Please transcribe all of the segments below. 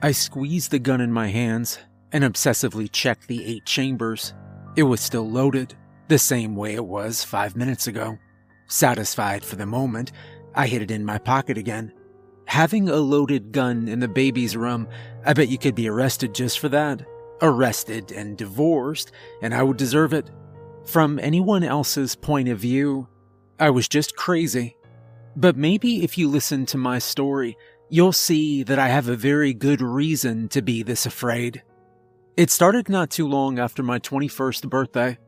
I squeezed the gun in my hands and obsessively checked the eight chambers. It was still loaded, the same way it was five minutes ago. Satisfied for the moment, I hid it in my pocket again. Having a loaded gun in the baby's room, I bet you could be arrested just for that. Arrested and divorced, and I would deserve it. From anyone else's point of view, I was just crazy. But maybe if you listen to my story, you'll see that I have a very good reason to be this afraid. It started not too long after my 21st birthday.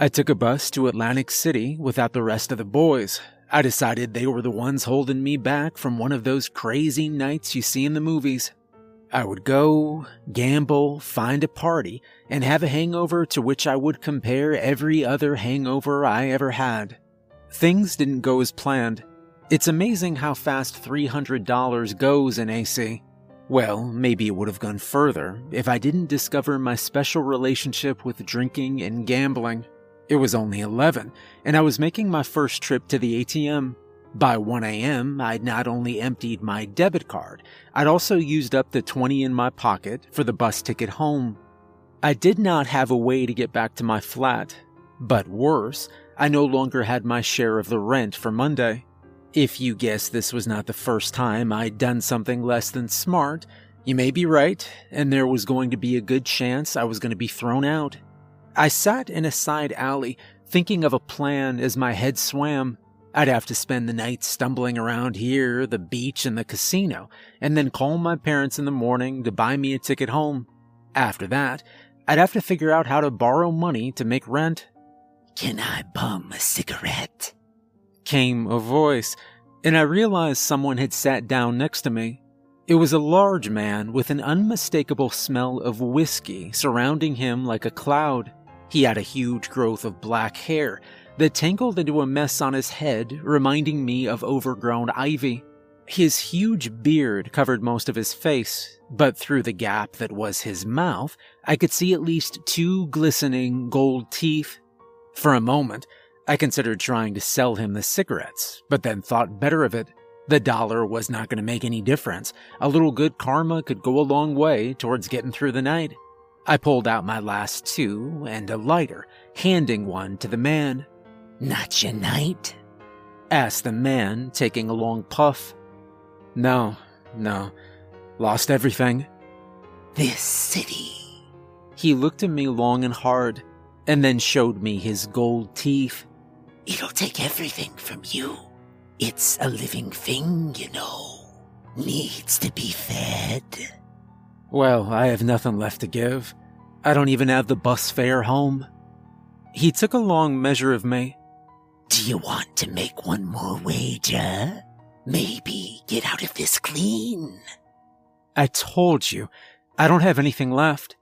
I took a bus to Atlantic City without the rest of the boys. I decided they were the ones holding me back from one of those crazy nights you see in the movies. I would go, gamble, find a party, and have a hangover to which I would compare every other hangover I ever had. Things didn't go as planned. It's amazing how fast $300 goes in AC. Well, maybe it would have gone further if I didn't discover my special relationship with drinking and gambling. It was only 11, and I was making my first trip to the ATM. By 1 a.m., I'd not only emptied my debit card, I'd also used up the 20 in my pocket for the bus ticket home. I did not have a way to get back to my flat, but worse, I no longer had my share of the rent for Monday. If you guess this was not the first time I'd done something less than smart, you may be right, and there was going to be a good chance I was going to be thrown out. I sat in a side alley, thinking of a plan as my head swam. I'd have to spend the night stumbling around here, the beach, and the casino, and then call my parents in the morning to buy me a ticket home. After that, I'd have to figure out how to borrow money to make rent. Can I bum a cigarette? Came a voice, and I realized someone had sat down next to me. It was a large man with an unmistakable smell of whiskey surrounding him like a cloud. He had a huge growth of black hair that tangled into a mess on his head, reminding me of overgrown ivy. His huge beard covered most of his face, but through the gap that was his mouth, I could see at least two glistening gold teeth. For a moment, I considered trying to sell him the cigarettes, but then thought better of it. The dollar was not going to make any difference. A little good karma could go a long way towards getting through the night. I pulled out my last two and a lighter, handing one to the man. Not your night? asked the man, taking a long puff. No, no. Lost everything. This city. He looked at me long and hard, and then showed me his gold teeth. It'll take everything from you. It's a living thing, you know. Needs to be fed. Well, I have nothing left to give. I don't even have the bus fare home. He took a long measure of me. Do you want to make one more wager? Maybe get out of this clean. I told you, I don't have anything left.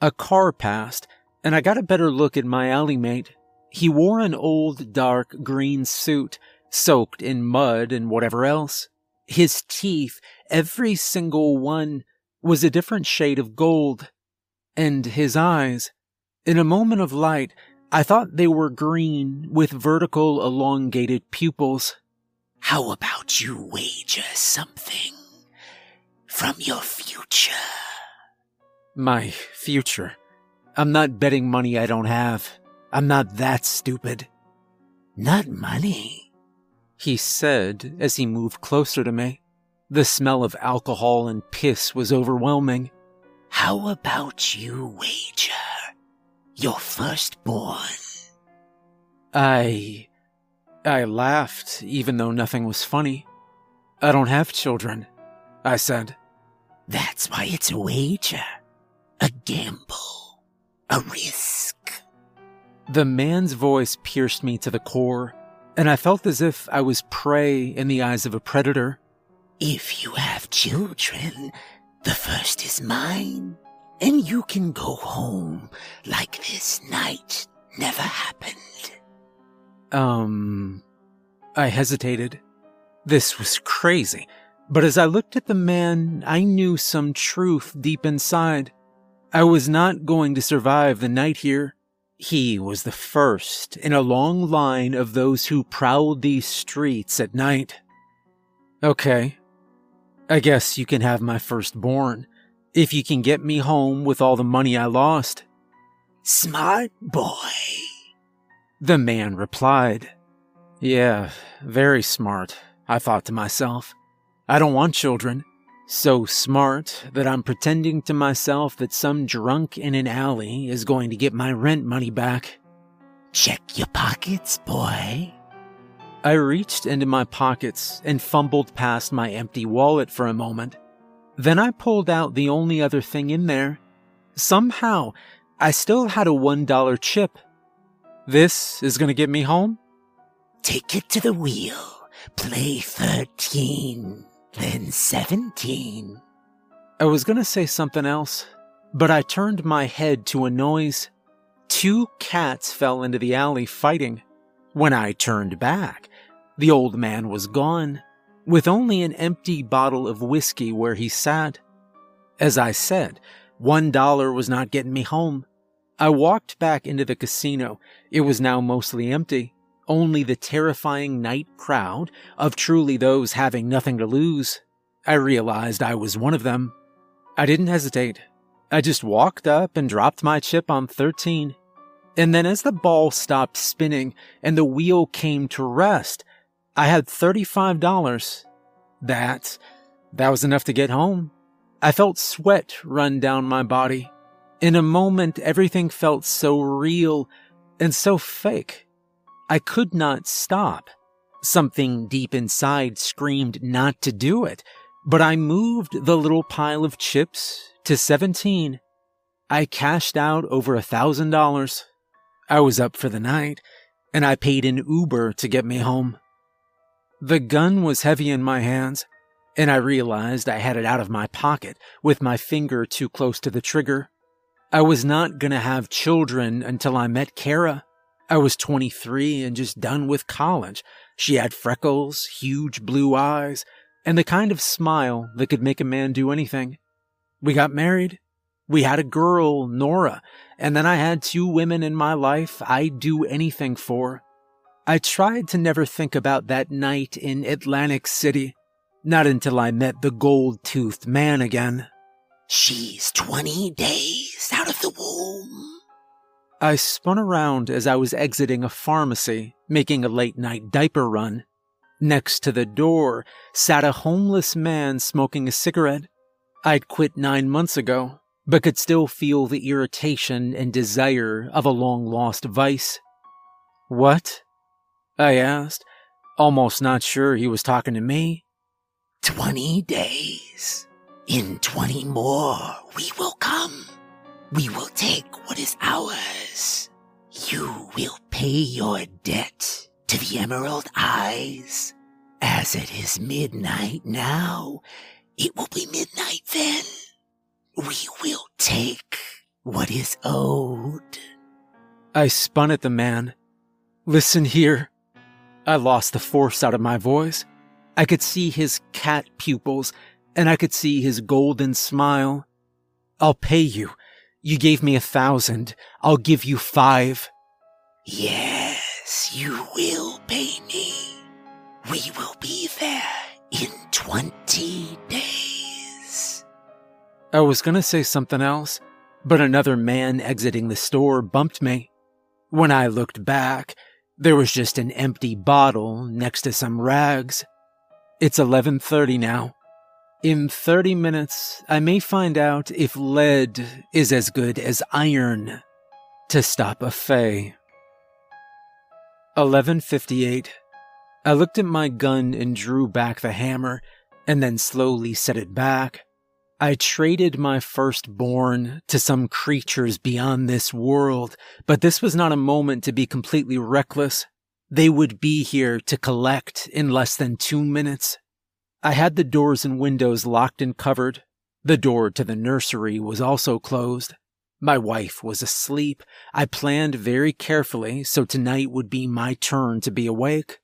A car passed, and I got a better look at my alley mate. He wore an old, dark green suit, soaked in mud and whatever else. His teeth, every single one, was a different shade of gold. And his eyes, in a moment of light, I thought they were green with vertical elongated pupils. How about you wager something from your future? My future. I'm not betting money I don't have. I'm not that stupid. Not money, he said as he moved closer to me. The smell of alcohol and piss was overwhelming. How about you wager your firstborn? I. I laughed, even though nothing was funny. I don't have children, I said. That's why it's a wager, a gamble, a risk. The man's voice pierced me to the core, and I felt as if I was prey in the eyes of a predator. If you have children, the first is mine, and you can go home like this night never happened. Um. I hesitated. This was crazy, but as I looked at the man, I knew some truth deep inside. I was not going to survive the night here. He was the first in a long line of those who prowled these streets at night. Okay. I guess you can have my firstborn, If you can get me home with all the money I lost. Smart boy. The man replied. Yeah, very smart, I thought to myself. I don't want children. So smart that I'm pretending to myself that some drunk in an alley is going to get my rent money back. Check your pockets, boy. I reached into my pockets and fumbled past my empty wallet for a moment. Then I pulled out the only other thing in there. Somehow, I still had a $1 chip. This is going to get me home? Take it to the wheel. Play 13, then 17. I was going to say something else, but I turned my head to a noise. Two cats fell into the alley fighting. When I turned back, the old man was gone, with only an empty bottle of whiskey where he sat. As I said, one dollar was not getting me home. I walked back into the casino. It was now mostly empty. Only the terrifying night crowd of truly those having nothing to lose. I realized I was one of them. I didn't hesitate. I just walked up and dropped my chip on 13. And then as the ball stopped spinning and the wheel came to rest, I had $35. That, that was enough to get home. I felt sweat run down my body. In a moment, everything felt so real and so fake. I could not stop. Something deep inside screamed not to do it, but I moved the little pile of chips to 17. I cashed out over a thousand dollars. I was up for the night, and I paid an Uber to get me home. The gun was heavy in my hands, and I realized I had it out of my pocket with my finger too close to the trigger. I was not going to have children until I met Kara. I was 23 and just done with college. She had freckles, huge blue eyes, and the kind of smile that could make a man do anything. We got married. We had a girl, Nora, and then I had two women in my life I'd do anything for. I tried to never think about that night in Atlantic City, not until I met the gold toothed man again. She's 20 days out of the womb. I spun around as I was exiting a pharmacy, making a late night diaper run. Next to the door sat a homeless man smoking a cigarette. I'd quit nine months ago, but could still feel the irritation and desire of a long lost vice. What? I asked, almost not sure he was talking to me. Twenty days. In twenty more, we will come. We will take what is ours. You will pay your debt to the Emerald Eyes. As it is midnight now, it will be midnight then. We will take what is owed. I spun at the man. Listen here. I lost the force out of my voice. I could see his cat pupils, and I could see his golden smile. I'll pay you. You gave me a thousand. I'll give you five. Yes, you will pay me. We will be there in twenty days. I was gonna say something else, but another man exiting the store bumped me. When I looked back, there was just an empty bottle next to some rags. It's 11:30 now. In 30 minutes, I may find out if lead is as good as iron to stop a Fae. 11:58. I looked at my gun and drew back the hammer and then slowly set it back. I traded my firstborn to some creatures beyond this world, but this was not a moment to be completely reckless. They would be here to collect in less than two minutes. I had the doors and windows locked and covered. The door to the nursery was also closed. My wife was asleep. I planned very carefully so tonight would be my turn to be awake.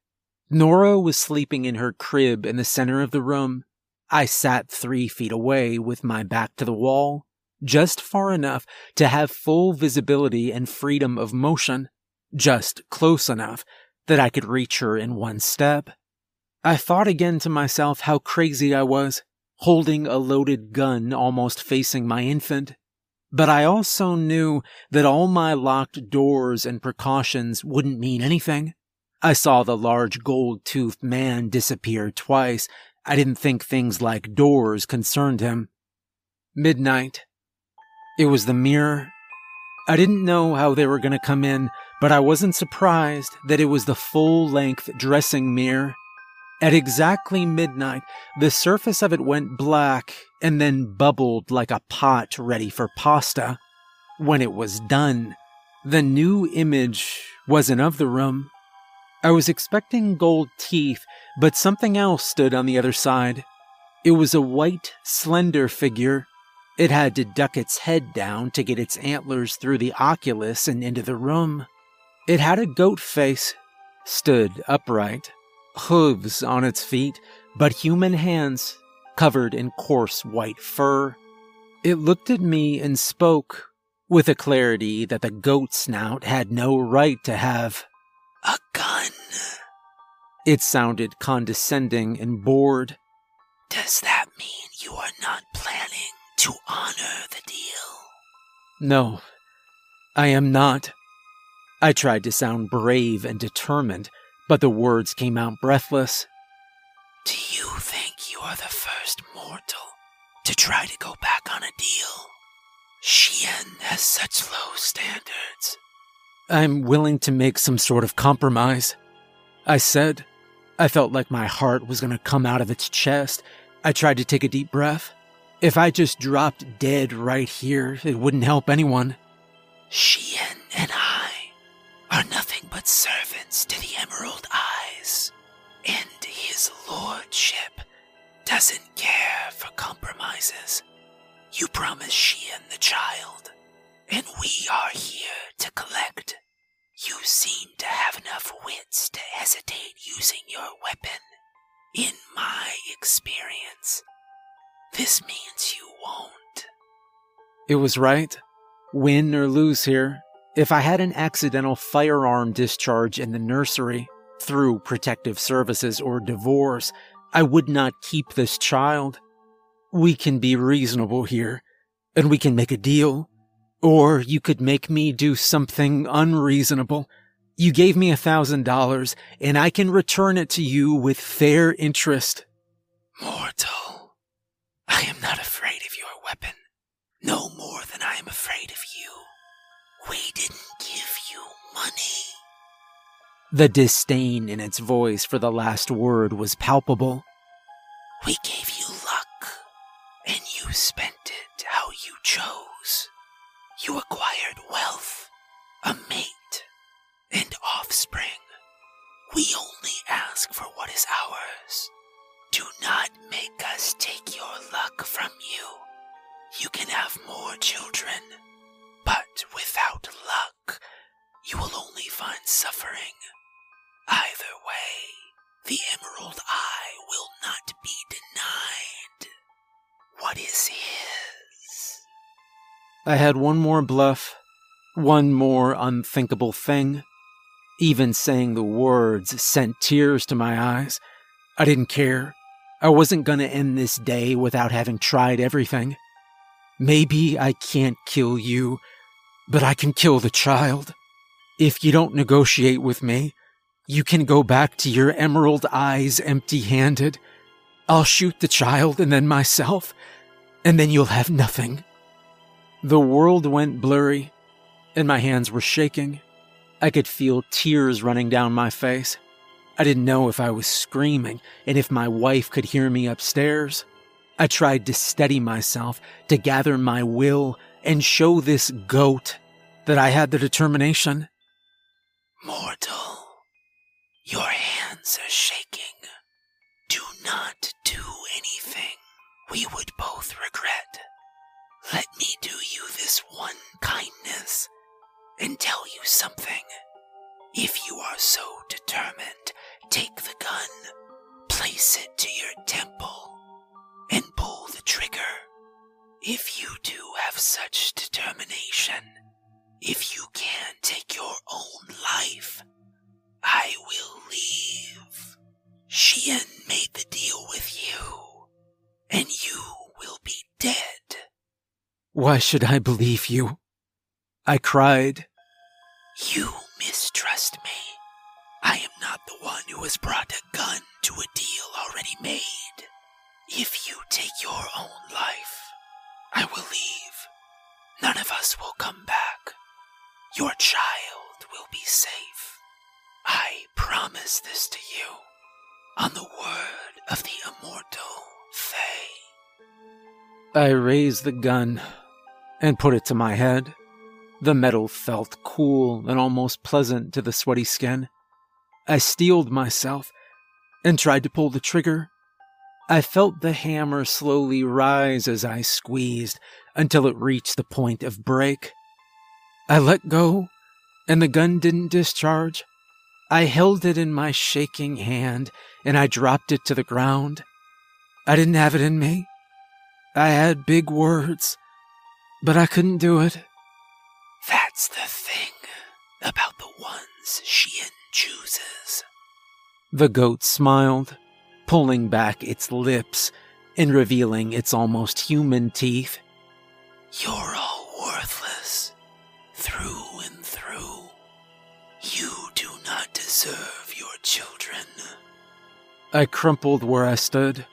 Nora was sleeping in her crib in the center of the room. I sat three feet away with my back to the wall, just far enough to have full visibility and freedom of motion, just close enough that I could reach her in one step. I thought again to myself how crazy I was. holding a loaded gun almost facing my infant. But I also knew that all my locked doors and precautions wouldn't mean anything. I saw the large gold toothed man disappear twice. I didn't think things like doors concerned him. Midnight. It was the mirror. I didn't know how they were going to come in, but I wasn't surprised that it was the full length dressing mirror. At exactly midnight, the surface of it went black and then bubbled like a pot ready for pasta. When it was done, the new image wasn't of the room. I was expecting gold teeth, but something else stood on the other side. It was a white, slender figure. It had to duck its head down to get its antlers through the oculus and into the room. It had a goat face, stood upright, hooves on its feet, but human hands covered in coarse white fur. It looked at me and spoke with a clarity that the goat snout had no right to have. A gun. It sounded condescending and bored. Does that mean you are not planning to honor the deal? No, I am not. I tried to sound brave and determined, but the words came out breathless. Do you think you are the first mortal to try to go back on a deal? Shien has such low standards. I'm willing to make some sort of compromise. I said. I felt like my heart was going to come out of its chest. I tried to take a deep breath. If I just dropped dead right here, it wouldn't help anyone. Shien and I are nothing but servants to the Emerald Eyes, and his lordship doesn't care for compromises. You promised Shien the child, and we are here to collect. You seem to have enough wits to hesitate using your weapon. In my experience, this means you won't. It was right. Win or lose here. If I had an accidental firearm discharge in the nursery, through protective services or divorce, I would not keep this child. We can be reasonable here, and we can make a deal. Or you could make me do something unreasonable. You gave me a thousand dollars, and I can return it to you with fair interest. Mortal, I am not afraid of your weapon, no more than I am afraid of you. We didn't give you money. The disdain in its voice for the last word was palpable. We gave you luck, and you spent it how you chose. You acquired wealth, a mate, and offspring. We only ask for what is ours. Do not make us take your luck from you. You can have more children, but without luck, you will only find suffering. Either way, the Emerald Eye will not be denied. What is his? I had one more bluff, one more unthinkable thing. Even saying the words sent tears to my eyes. I didn't care. I wasn't gonna end this day without having tried everything. Maybe I can't kill you, but I can kill the child. If you don't negotiate with me, you can go back to your emerald eyes empty handed. I'll shoot the child and then myself, and then you'll have nothing. The world went blurry, and my hands were shaking. I could feel tears running down my face. I didn't know if I was screaming and if my wife could hear me upstairs. I tried to steady myself, to gather my will, and show this goat that I had the determination. Mortal, your hands are shaking. Do not do anything we would both regret. Let me do you this one kindness and tell you something. If you are so determined, take the gun, place it to your temple, and pull the trigger. If you do have such determination, if you can take your own life, I will leave. Shien made the deal with you, and you will be dead. Why should I believe you? I cried. You mistrust me. I am not the one who has brought a gun to a deal already made. If you take your own life, I will leave. None of us will come back. Your child will be safe. I promise this to you on the word of the immortal Fae. I raised the gun and put it to my head. The metal felt cool and almost pleasant to the sweaty skin. I steeled myself and tried to pull the trigger. I felt the hammer slowly rise as I squeezed until it reached the point of break. I let go, and the gun didn't discharge. I held it in my shaking hand and I dropped it to the ground. I didn't have it in me. I had big words, but I couldn't do it. That's the thing about the ones Shien chooses. The goat smiled, pulling back its lips and revealing its almost human teeth. You're all worthless, through and through. You do not deserve your children. I crumpled where I stood.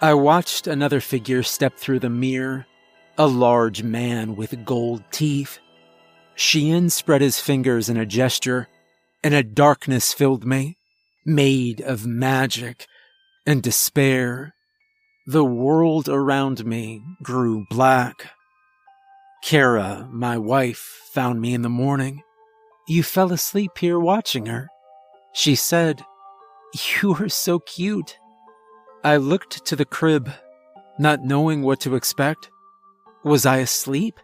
I watched another figure step through the mirror, a large man with gold teeth. Shien spread his fingers in a gesture, and a darkness filled me, made of magic and despair. The world around me grew black. Kara, my wife, found me in the morning. You fell asleep here watching her. She said, You were so cute. I looked to the crib, not knowing what to expect. Was I asleep?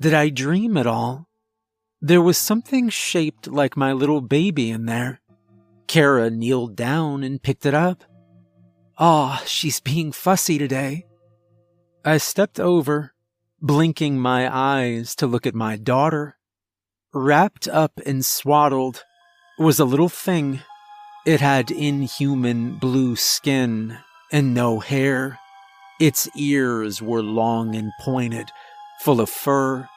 Did I dream at all? There was something shaped like my little baby in there. Kara kneeled down and picked it up. Ah, oh, she's being fussy today. I stepped over, blinking my eyes to look at my daughter. Wrapped up and swaddled was a little thing. It had inhuman blue skin and no hair. Its ears were long and pointed, full of fur.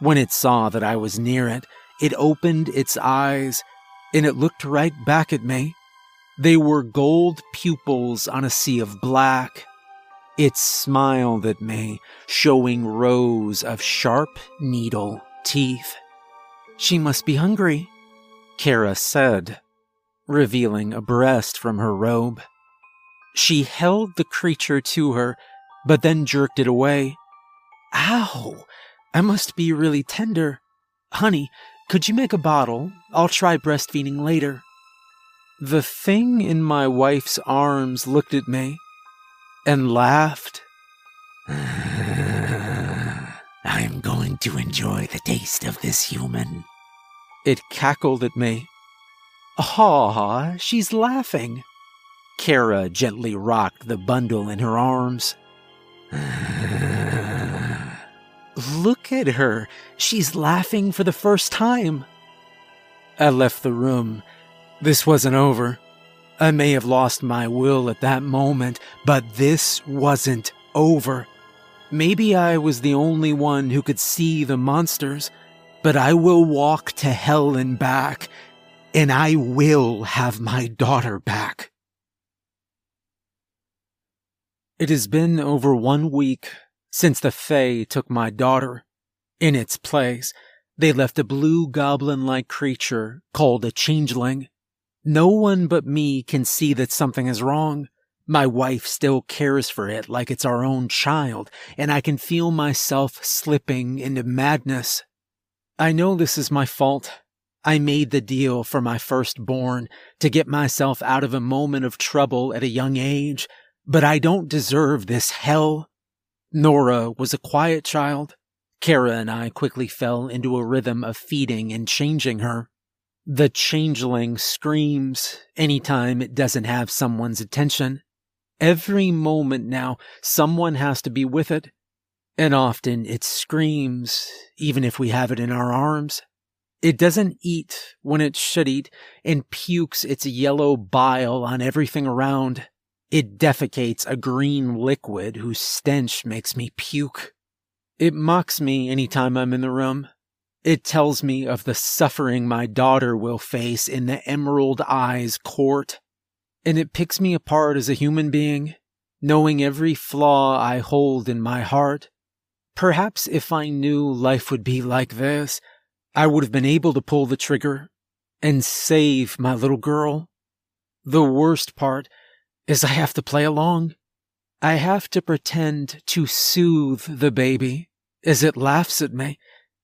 When it saw that I was near it, it opened its eyes and it looked right back at me. They were gold pupils on a sea of black. It smiled at me, showing rows of sharp needle teeth. She must be hungry, Kara said, revealing a breast from her robe. She held the creature to her, but then jerked it away. Ow! I must be really tender. Honey, could you make a bottle? I'll try breastfeeding later. The thing in my wife's arms looked at me and laughed. I'm going to enjoy the taste of this human. It cackled at me. Aw, she's laughing. Kara gently rocked the bundle in her arms. Look at her. She's laughing for the first time. I left the room. This wasn't over. I may have lost my will at that moment, but this wasn't over. Maybe I was the only one who could see the monsters, but I will walk to hell and back, and I will have my daughter back. It has been over one week since the Fae took my daughter. In its place, they left a blue goblin like creature called a changeling. No one but me can see that something is wrong. My wife still cares for it like it's our own child, and I can feel myself slipping into madness. I know this is my fault. I made the deal for my firstborn to get myself out of a moment of trouble at a young age, but I don't deserve this hell. Nora was a quiet child. Kara and I quickly fell into a rhythm of feeding and changing her. The changeling screams anytime it doesn't have someone's attention. Every moment now, someone has to be with it. And often it screams, even if we have it in our arms. It doesn't eat when it should eat and pukes its yellow bile on everything around. It defecates a green liquid whose stench makes me puke. It mocks me anytime I'm in the room. It tells me of the suffering my daughter will face in the Emerald Eyes court. And it picks me apart as a human being, knowing every flaw I hold in my heart. Perhaps if I knew life would be like this, I would have been able to pull the trigger and save my little girl. The worst part is I have to play along. I have to pretend to soothe the baby as it laughs at me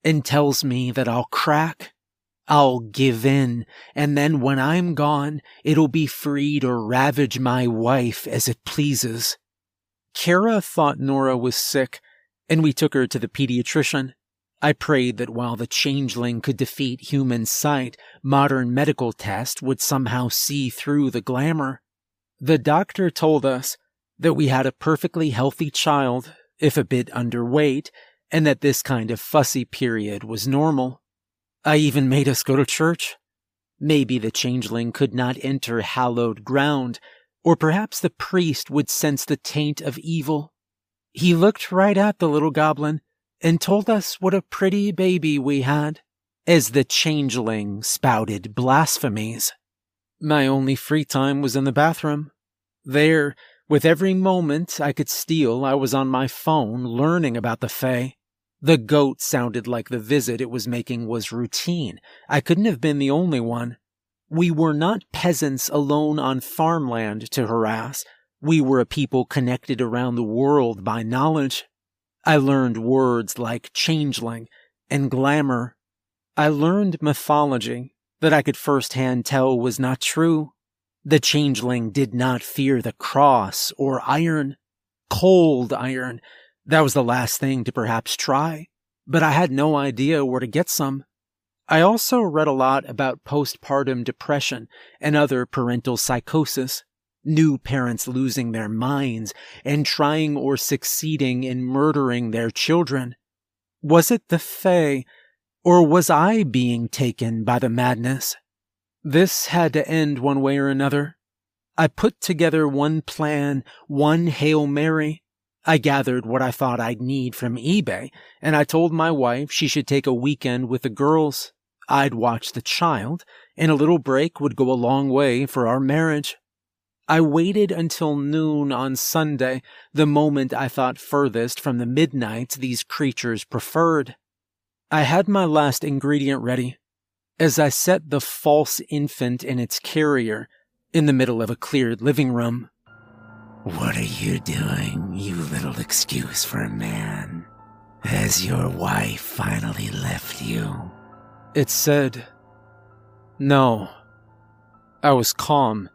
and tells me that I'll crack. I'll give in, and then when I'm gone, it'll be free to ravage my wife as it pleases. Kara thought Nora was sick, and we took her to the pediatrician. I prayed that while the changeling could defeat human sight, modern medical tests would somehow see through the glamour. The doctor told us that we had a perfectly healthy child, if a bit underweight, and that this kind of fussy period was normal. I even made us go to church. Maybe the changeling could not enter hallowed ground, or perhaps the priest would sense the taint of evil. He looked right at the little goblin and told us what a pretty baby we had, as the changeling spouted blasphemies. My only free time was in the bathroom. There, with every moment I could steal, I was on my phone learning about the Fae. The goat sounded like the visit it was making was routine. I couldn't have been the only one. We were not peasants alone on farmland to harass. We were a people connected around the world by knowledge. I learned words like changeling and glamour. I learned mythology that I could firsthand tell was not true. The changeling did not fear the cross or iron, cold iron. That was the last thing to perhaps try, but I had no idea where to get some. I also read a lot about postpartum depression and other parental psychosis new parents losing their minds and trying or succeeding in murdering their children. Was it the Fae, or was I being taken by the madness? This had to end one way or another. I put together one plan, one Hail Mary. I gathered what I thought I'd need from eBay, and I told my wife she should take a weekend with the girls. I'd watch the child, and a little break would go a long way for our marriage. I waited until noon on Sunday, the moment I thought furthest from the midnight these creatures preferred. I had my last ingredient ready. As I set the false infant in its carrier in the middle of a cleared living room. What are you doing, you little excuse for a man? Has your wife finally left you? It said, No. I was calm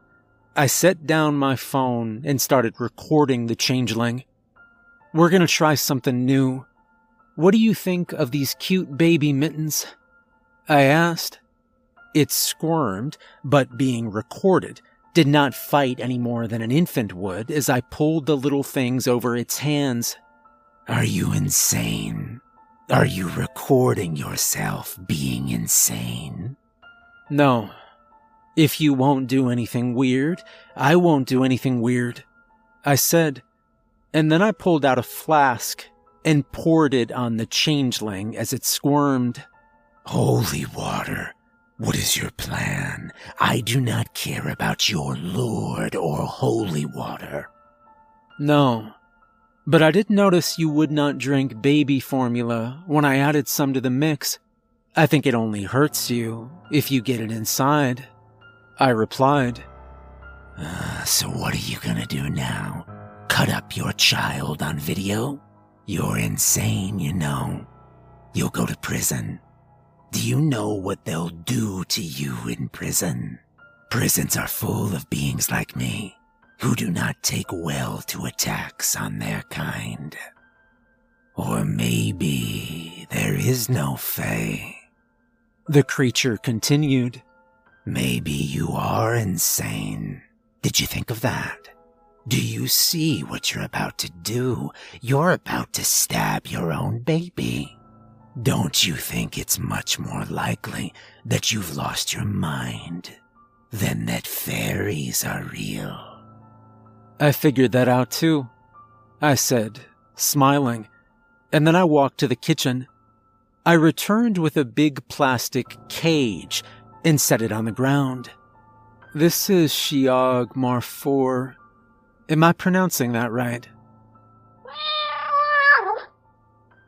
I set down my phone and started recording the changeling. We're gonna try something new. What do you think of these cute baby mittens? I asked. It squirmed, but being recorded, did not fight any more than an infant would as I pulled the little things over its hands. Are you insane? Are you recording yourself being insane? No, if you won't do anything weird, I won't do anything weird. I said, and then I pulled out a flask and poured it on the changeling as it squirmed. Holy water, what is your plan? I do not care about your lord or holy water. No, but I did notice you would not drink baby formula when I added some to the mix. I think it only hurts you if you get it inside. I replied. Uh, so what are you gonna do now? Cut up your child on video? You're insane, you know. You'll go to prison. Do you know what they'll do to you in prison? Prisons are full of beings like me who do not take well to attacks on their kind. Or maybe there is no Fae. The creature continued. Maybe you are insane. Did you think of that? Do you see what you're about to do? You're about to stab your own baby. Don't you think it's much more likely that you've lost your mind than that fairies are real? I figured that out too, I said, smiling, and then I walked to the kitchen. I returned with a big plastic cage and set it on the ground. This is Shiog Marfor. Am I pronouncing that right?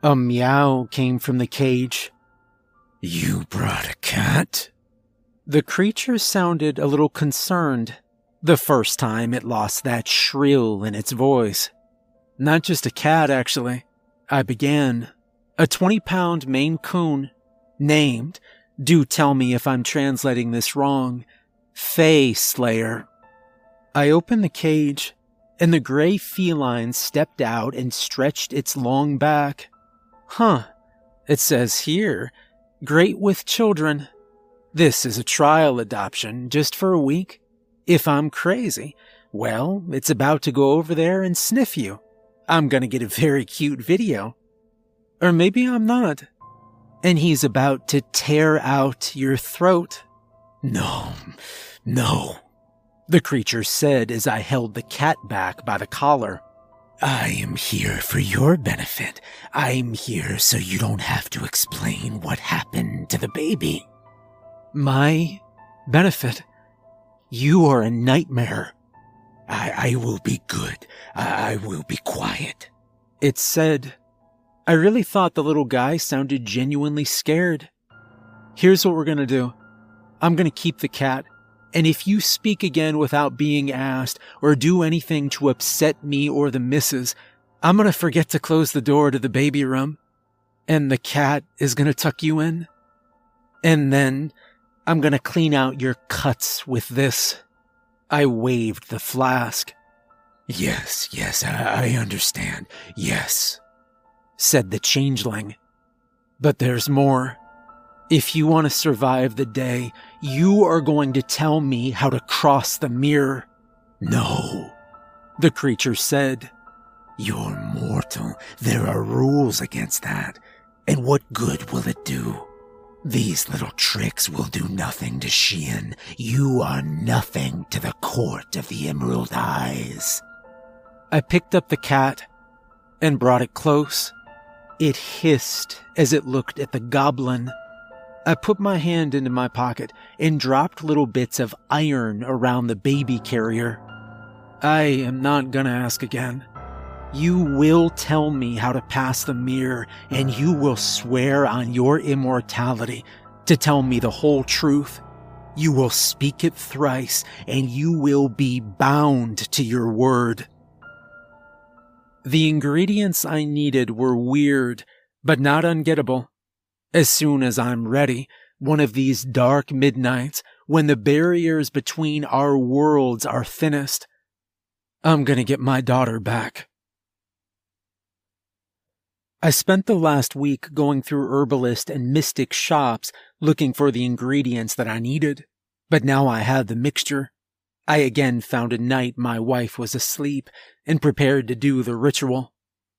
A meow came from the cage. You brought a cat? The creature sounded a little concerned the first time it lost that shrill in its voice. Not just a cat, actually. I began. A 20 pound Maine Coon, named, do tell me if I'm translating this wrong, Fey Slayer. I opened the cage, and the gray feline stepped out and stretched its long back. Huh, it says here, great with children. This is a trial adoption just for a week. If I'm crazy, well, it's about to go over there and sniff you. I'm gonna get a very cute video. Or maybe I'm not. And he's about to tear out your throat. No, no, the creature said as I held the cat back by the collar. I am here for your benefit. I'm here so you don't have to explain what happened to the baby. My benefit? You are a nightmare. I, I will be good. I, I will be quiet. It said. I really thought the little guy sounded genuinely scared. Here's what we're gonna do. I'm gonna keep the cat, and if you speak again without being asked or do anything to upset me or the missus, I'm gonna forget to close the door to the baby room, and the cat is gonna tuck you in. And then I'm gonna clean out your cuts with this. I waved the flask. Yes, yes, I, I understand. Yes, said the changeling. But there's more. If you want to survive the day, you are going to tell me how to cross the mirror. No, the creature said. You're mortal. There are rules against that. And what good will it do? These little tricks will do nothing to Sheehan. You are nothing to the court of the Emerald Eyes. I picked up the cat and brought it close. It hissed as it looked at the goblin. I put my hand into my pocket and dropped little bits of iron around the baby carrier. I am not gonna ask again. You will tell me how to pass the mirror, and you will swear on your immortality to tell me the whole truth. You will speak it thrice, and you will be bound to your word. The ingredients I needed were weird, but not ungettable. As soon as I'm ready, one of these dark midnights, when the barriers between our worlds are thinnest, I'm gonna get my daughter back. I spent the last week going through herbalist and mystic shops looking for the ingredients that I needed, but now I had the mixture. I again found a night my wife was asleep and prepared to do the ritual.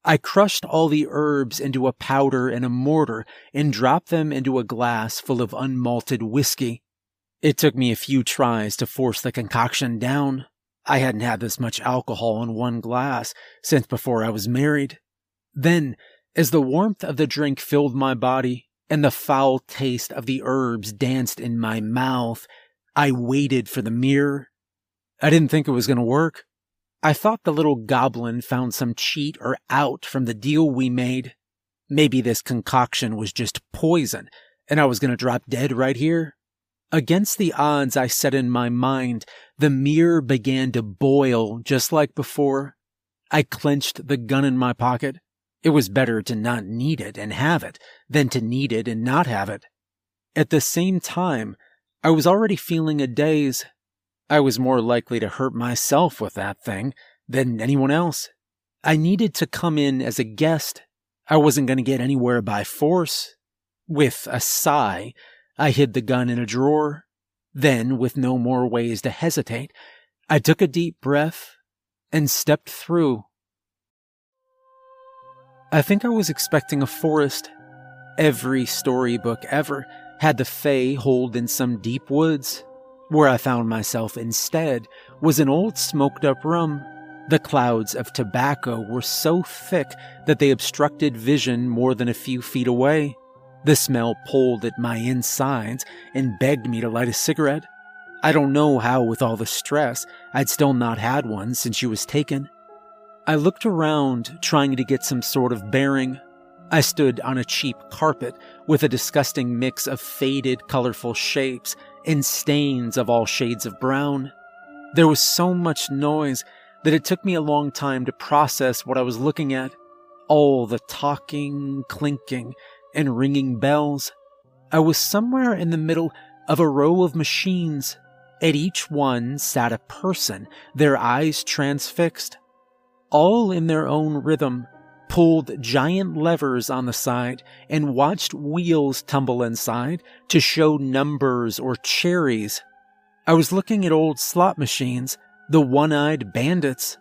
I crushed all the herbs into a powder and a mortar and dropped them into a glass full of unmalted whiskey. It took me a few tries to force the concoction down. I hadn't had this much alcohol in one glass since before I was married. Then as the warmth of the drink filled my body and the foul taste of the herbs danced in my mouth, I waited for the mirror. I didn't think it was going to work. I thought the little goblin found some cheat or out from the deal we made. Maybe this concoction was just poison and I was going to drop dead right here. Against the odds I set in my mind, the mirror began to boil just like before. I clenched the gun in my pocket it was better to not need it and have it than to need it and not have it. At the same time, I was already feeling a daze. I was more likely to hurt myself with that thing than anyone else. I needed to come in as a guest. I wasn't going to get anywhere by force. With a sigh, I hid the gun in a drawer. Then, with no more ways to hesitate, I took a deep breath and stepped through I think I was expecting a forest. Every storybook ever had the Fae holed in some deep woods. Where I found myself instead was an old smoked up room. The clouds of tobacco were so thick that they obstructed vision more than a few feet away. The smell pulled at my insides and begged me to light a cigarette. I don't know how, with all the stress, I'd still not had one since she was taken. I looked around, trying to get some sort of bearing. I stood on a cheap carpet with a disgusting mix of faded, colorful shapes and stains of all shades of brown. There was so much noise that it took me a long time to process what I was looking at. All the talking, clinking, and ringing bells. I was somewhere in the middle of a row of machines. At each one sat a person, their eyes transfixed all in their own rhythm, pulled giant levers on the side and watched wheels tumble inside to show numbers or cherries. I was looking at old slot machines, the one eyed bandits.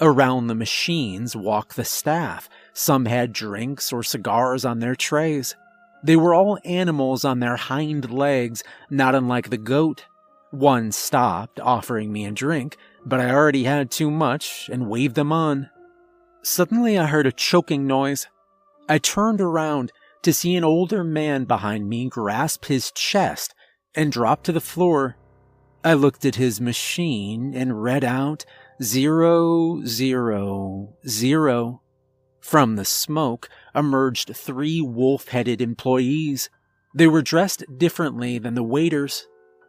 Around the machines walked the staff. Some had drinks or cigars on their trays. They were all animals on their hind legs, not unlike the goat. One stopped, offering me a drink, but I already had too much and waved them on. Suddenly, I heard a choking noise. I turned around to see an older man behind me grasp his chest and drop to the floor. I looked at his machine and read out zero, zero, zero. From the smoke emerged three wolf headed employees. They were dressed differently than the waiters.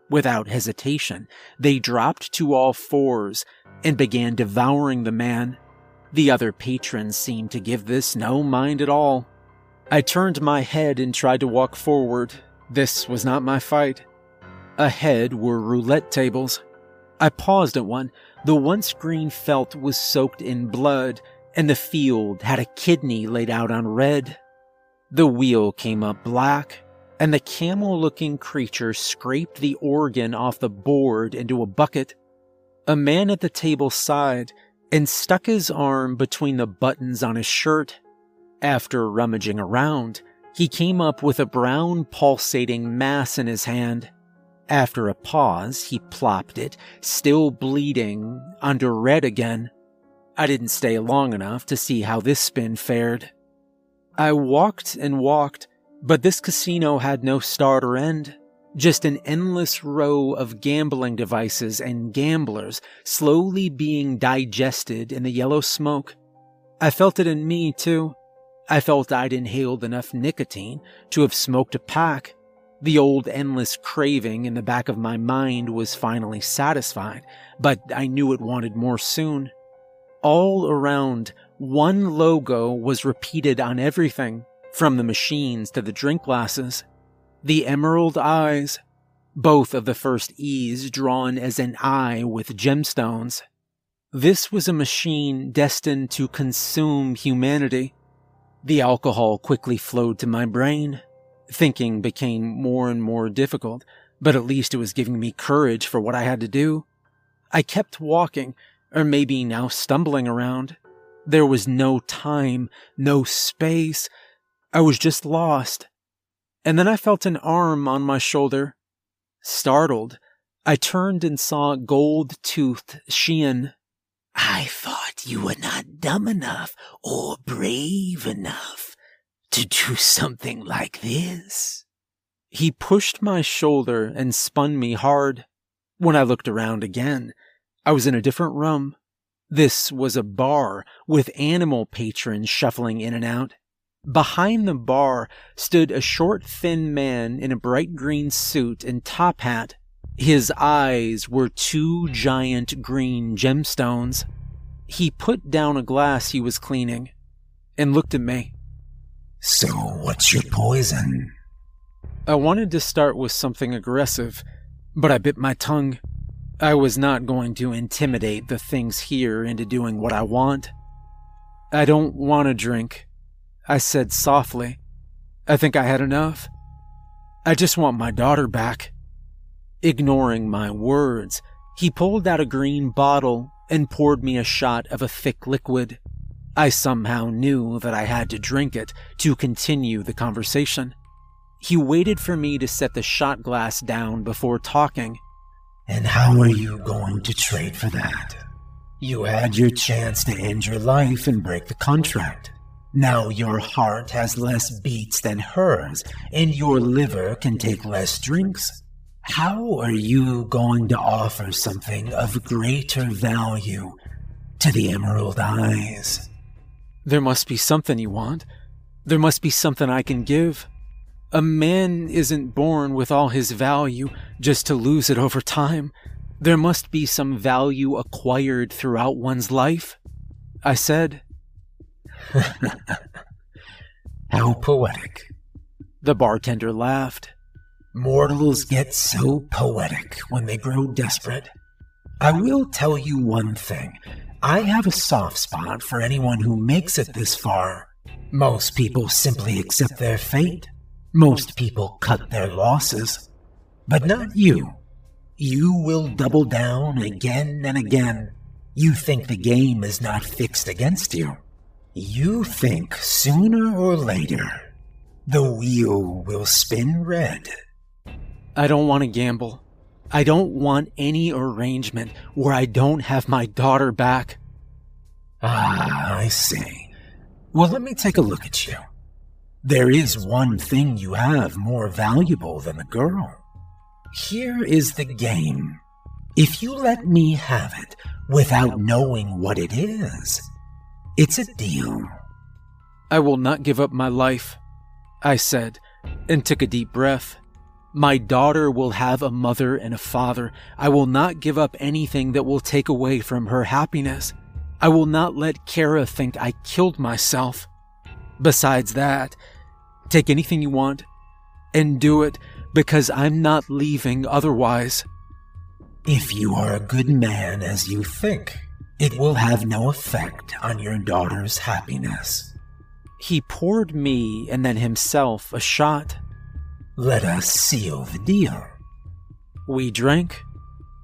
Without hesitation, they dropped to all fours and began devouring the man. The other patrons seemed to give this no mind at all. I turned my head and tried to walk forward. This was not my fight. Ahead were roulette tables. I paused at one. The once green felt was soaked in blood, and the field had a kidney laid out on red. The wheel came up black, and the camel looking creature scraped the organ off the board into a bucket. A man at the table sighed and stuck his arm between the buttons on his shirt. After rummaging around, he came up with a brown pulsating mass in his hand. After a pause, he plopped it, still bleeding, under red again. I didn't stay long enough to see how this spin fared. I walked and walked, but this casino had no start or end, just an endless row of gambling devices and gamblers slowly being digested in the yellow smoke. I felt it in me, too. I felt I'd inhaled enough nicotine to have smoked a pack. The old endless craving in the back of my mind was finally satisfied, but I knew it wanted more soon. All around, one logo was repeated on everything from the machines to the drink glasses, the emerald eyes, both of the first E's drawn as an eye with gemstones. This was a machine destined to consume humanity. The alcohol quickly flowed to my brain. Thinking became more and more difficult, but at least it was giving me courage for what I had to do. I kept walking, or maybe now stumbling around. There was no time, no space, I was just lost. And then I felt an arm on my shoulder. Startled, I turned and saw gold toothed Sheehan. I thought you were not dumb enough or brave enough to do something like this. He pushed my shoulder and spun me hard. When I looked around again, I was in a different room. This was a bar with animal patrons shuffling in and out. Behind the bar stood a short, thin man in a bright green suit and top hat. His eyes were two giant green gemstones. He put down a glass he was cleaning and looked at me. So, what's your poison? I wanted to start with something aggressive, but I bit my tongue. I was not going to intimidate the things here into doing what I want. I don't want to drink. I said softly. I think I had enough. I just want my daughter back. Ignoring my words, he pulled out a green bottle and poured me a shot of a thick liquid. I somehow knew that I had to drink it to continue the conversation. He waited for me to set the shot glass down before talking. And how are you going to trade for that? You had your chance to end your life and break the contract. Now your heart has less beats than hers, and your liver can take less drinks. How are you going to offer something of greater value to the Emerald Eyes? There must be something you want. There must be something I can give. A man isn't born with all his value just to lose it over time. There must be some value acquired throughout one's life. I said. How poetic. The bartender laughed. Mortals get so poetic when they grow desperate. I will tell you one thing. I have a soft spot for anyone who makes it this far. Most people simply accept their fate. Most people cut their losses. But not you. You will double down again and again. You think the game is not fixed against you. You think sooner or later the wheel will spin red. I don't want to gamble. I don't want any arrangement where I don't have my daughter back. Ah, I see. Well, let me take a look at you. There is one thing you have more valuable than a girl. Here is the game. If you let me have it without knowing what it is, it's a deal. I will not give up my life, I said, and took a deep breath. My daughter will have a mother and a father. I will not give up anything that will take away from her happiness. I will not let Kara think I killed myself. Besides that, take anything you want and do it because I'm not leaving otherwise. If you are a good man as you think, it will have no effect on your daughter's happiness. He poured me and then himself a shot. Let us seal the deal. We drank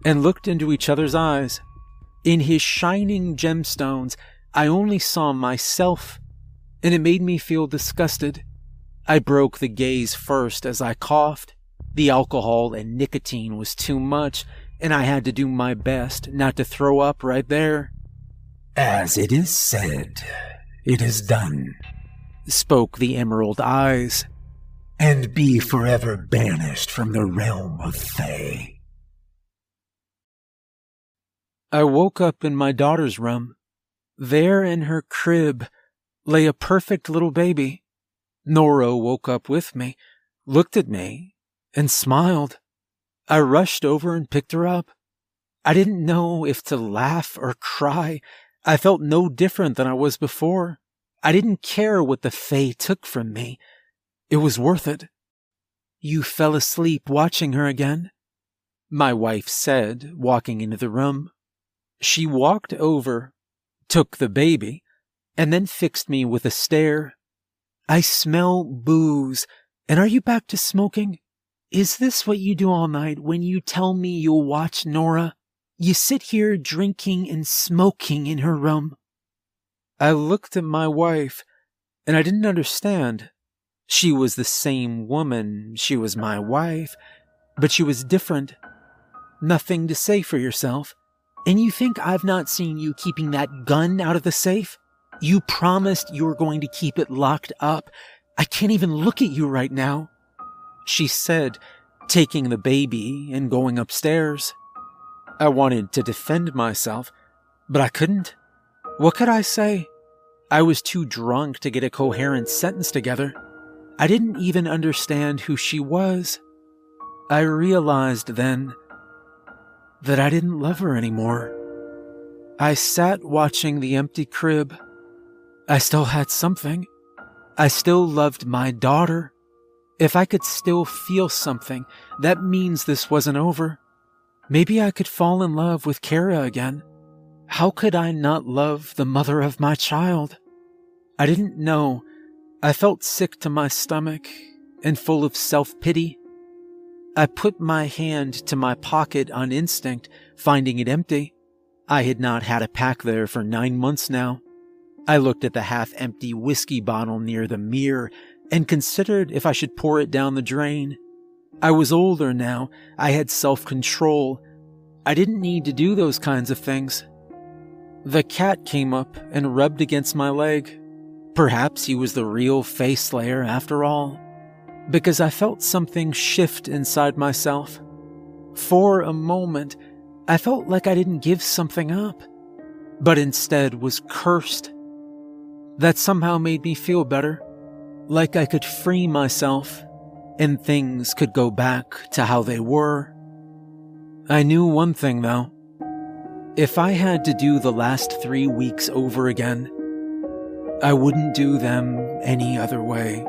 and looked into each other's eyes. In his shining gemstones, I only saw myself, and it made me feel disgusted. I broke the gaze first as I coughed. The alcohol and nicotine was too much, and I had to do my best not to throw up right there. As it is said, it is done, spoke the emerald eyes. And be forever banished from the realm of Fae. I woke up in my daughter's room. There in her crib lay a perfect little baby. Nora woke up with me, looked at me, and smiled. I rushed over and picked her up. I didn't know if to laugh or cry. I felt no different than I was before. I didn't care what the Fae took from me. It was worth it. You fell asleep watching her again? My wife said, walking into the room. She walked over, took the baby, and then fixed me with a stare. I smell booze, and are you back to smoking? Is this what you do all night when you tell me you'll watch Nora? You sit here drinking and smoking in her room. I looked at my wife, and I didn't understand. She was the same woman, she was my wife, but she was different. Nothing to say for yourself. And you think I've not seen you keeping that gun out of the safe? You promised you were going to keep it locked up. I can't even look at you right now she said, taking the baby and going upstairs. I wanted to defend myself, but I couldn't. What could I say? I was too drunk to get a coherent sentence together. I didn't even understand who she was. I realized then that I didn't love her anymore. I sat watching the empty crib. I still had something. I still loved my daughter. If I could still feel something, that means this wasn't over. Maybe I could fall in love with Kara again. How could I not love the mother of my child? I didn't know. I felt sick to my stomach and full of self pity. I put my hand to my pocket on instinct, finding it empty. I had not had a pack there for nine months now. I looked at the half empty whiskey bottle near the mirror and considered if I should pour it down the drain. I was older now. I had self control. I didn't need to do those kinds of things. The cat came up and rubbed against my leg. Perhaps he was the real Fae slayer after all, because I felt something shift inside myself. For a moment, I felt like I didn't give something up, but instead was cursed. That somehow made me feel better, like I could free myself and things could go back to how they were. I knew one thing though. If I had to do the last three weeks over again, I wouldn't do them any other way.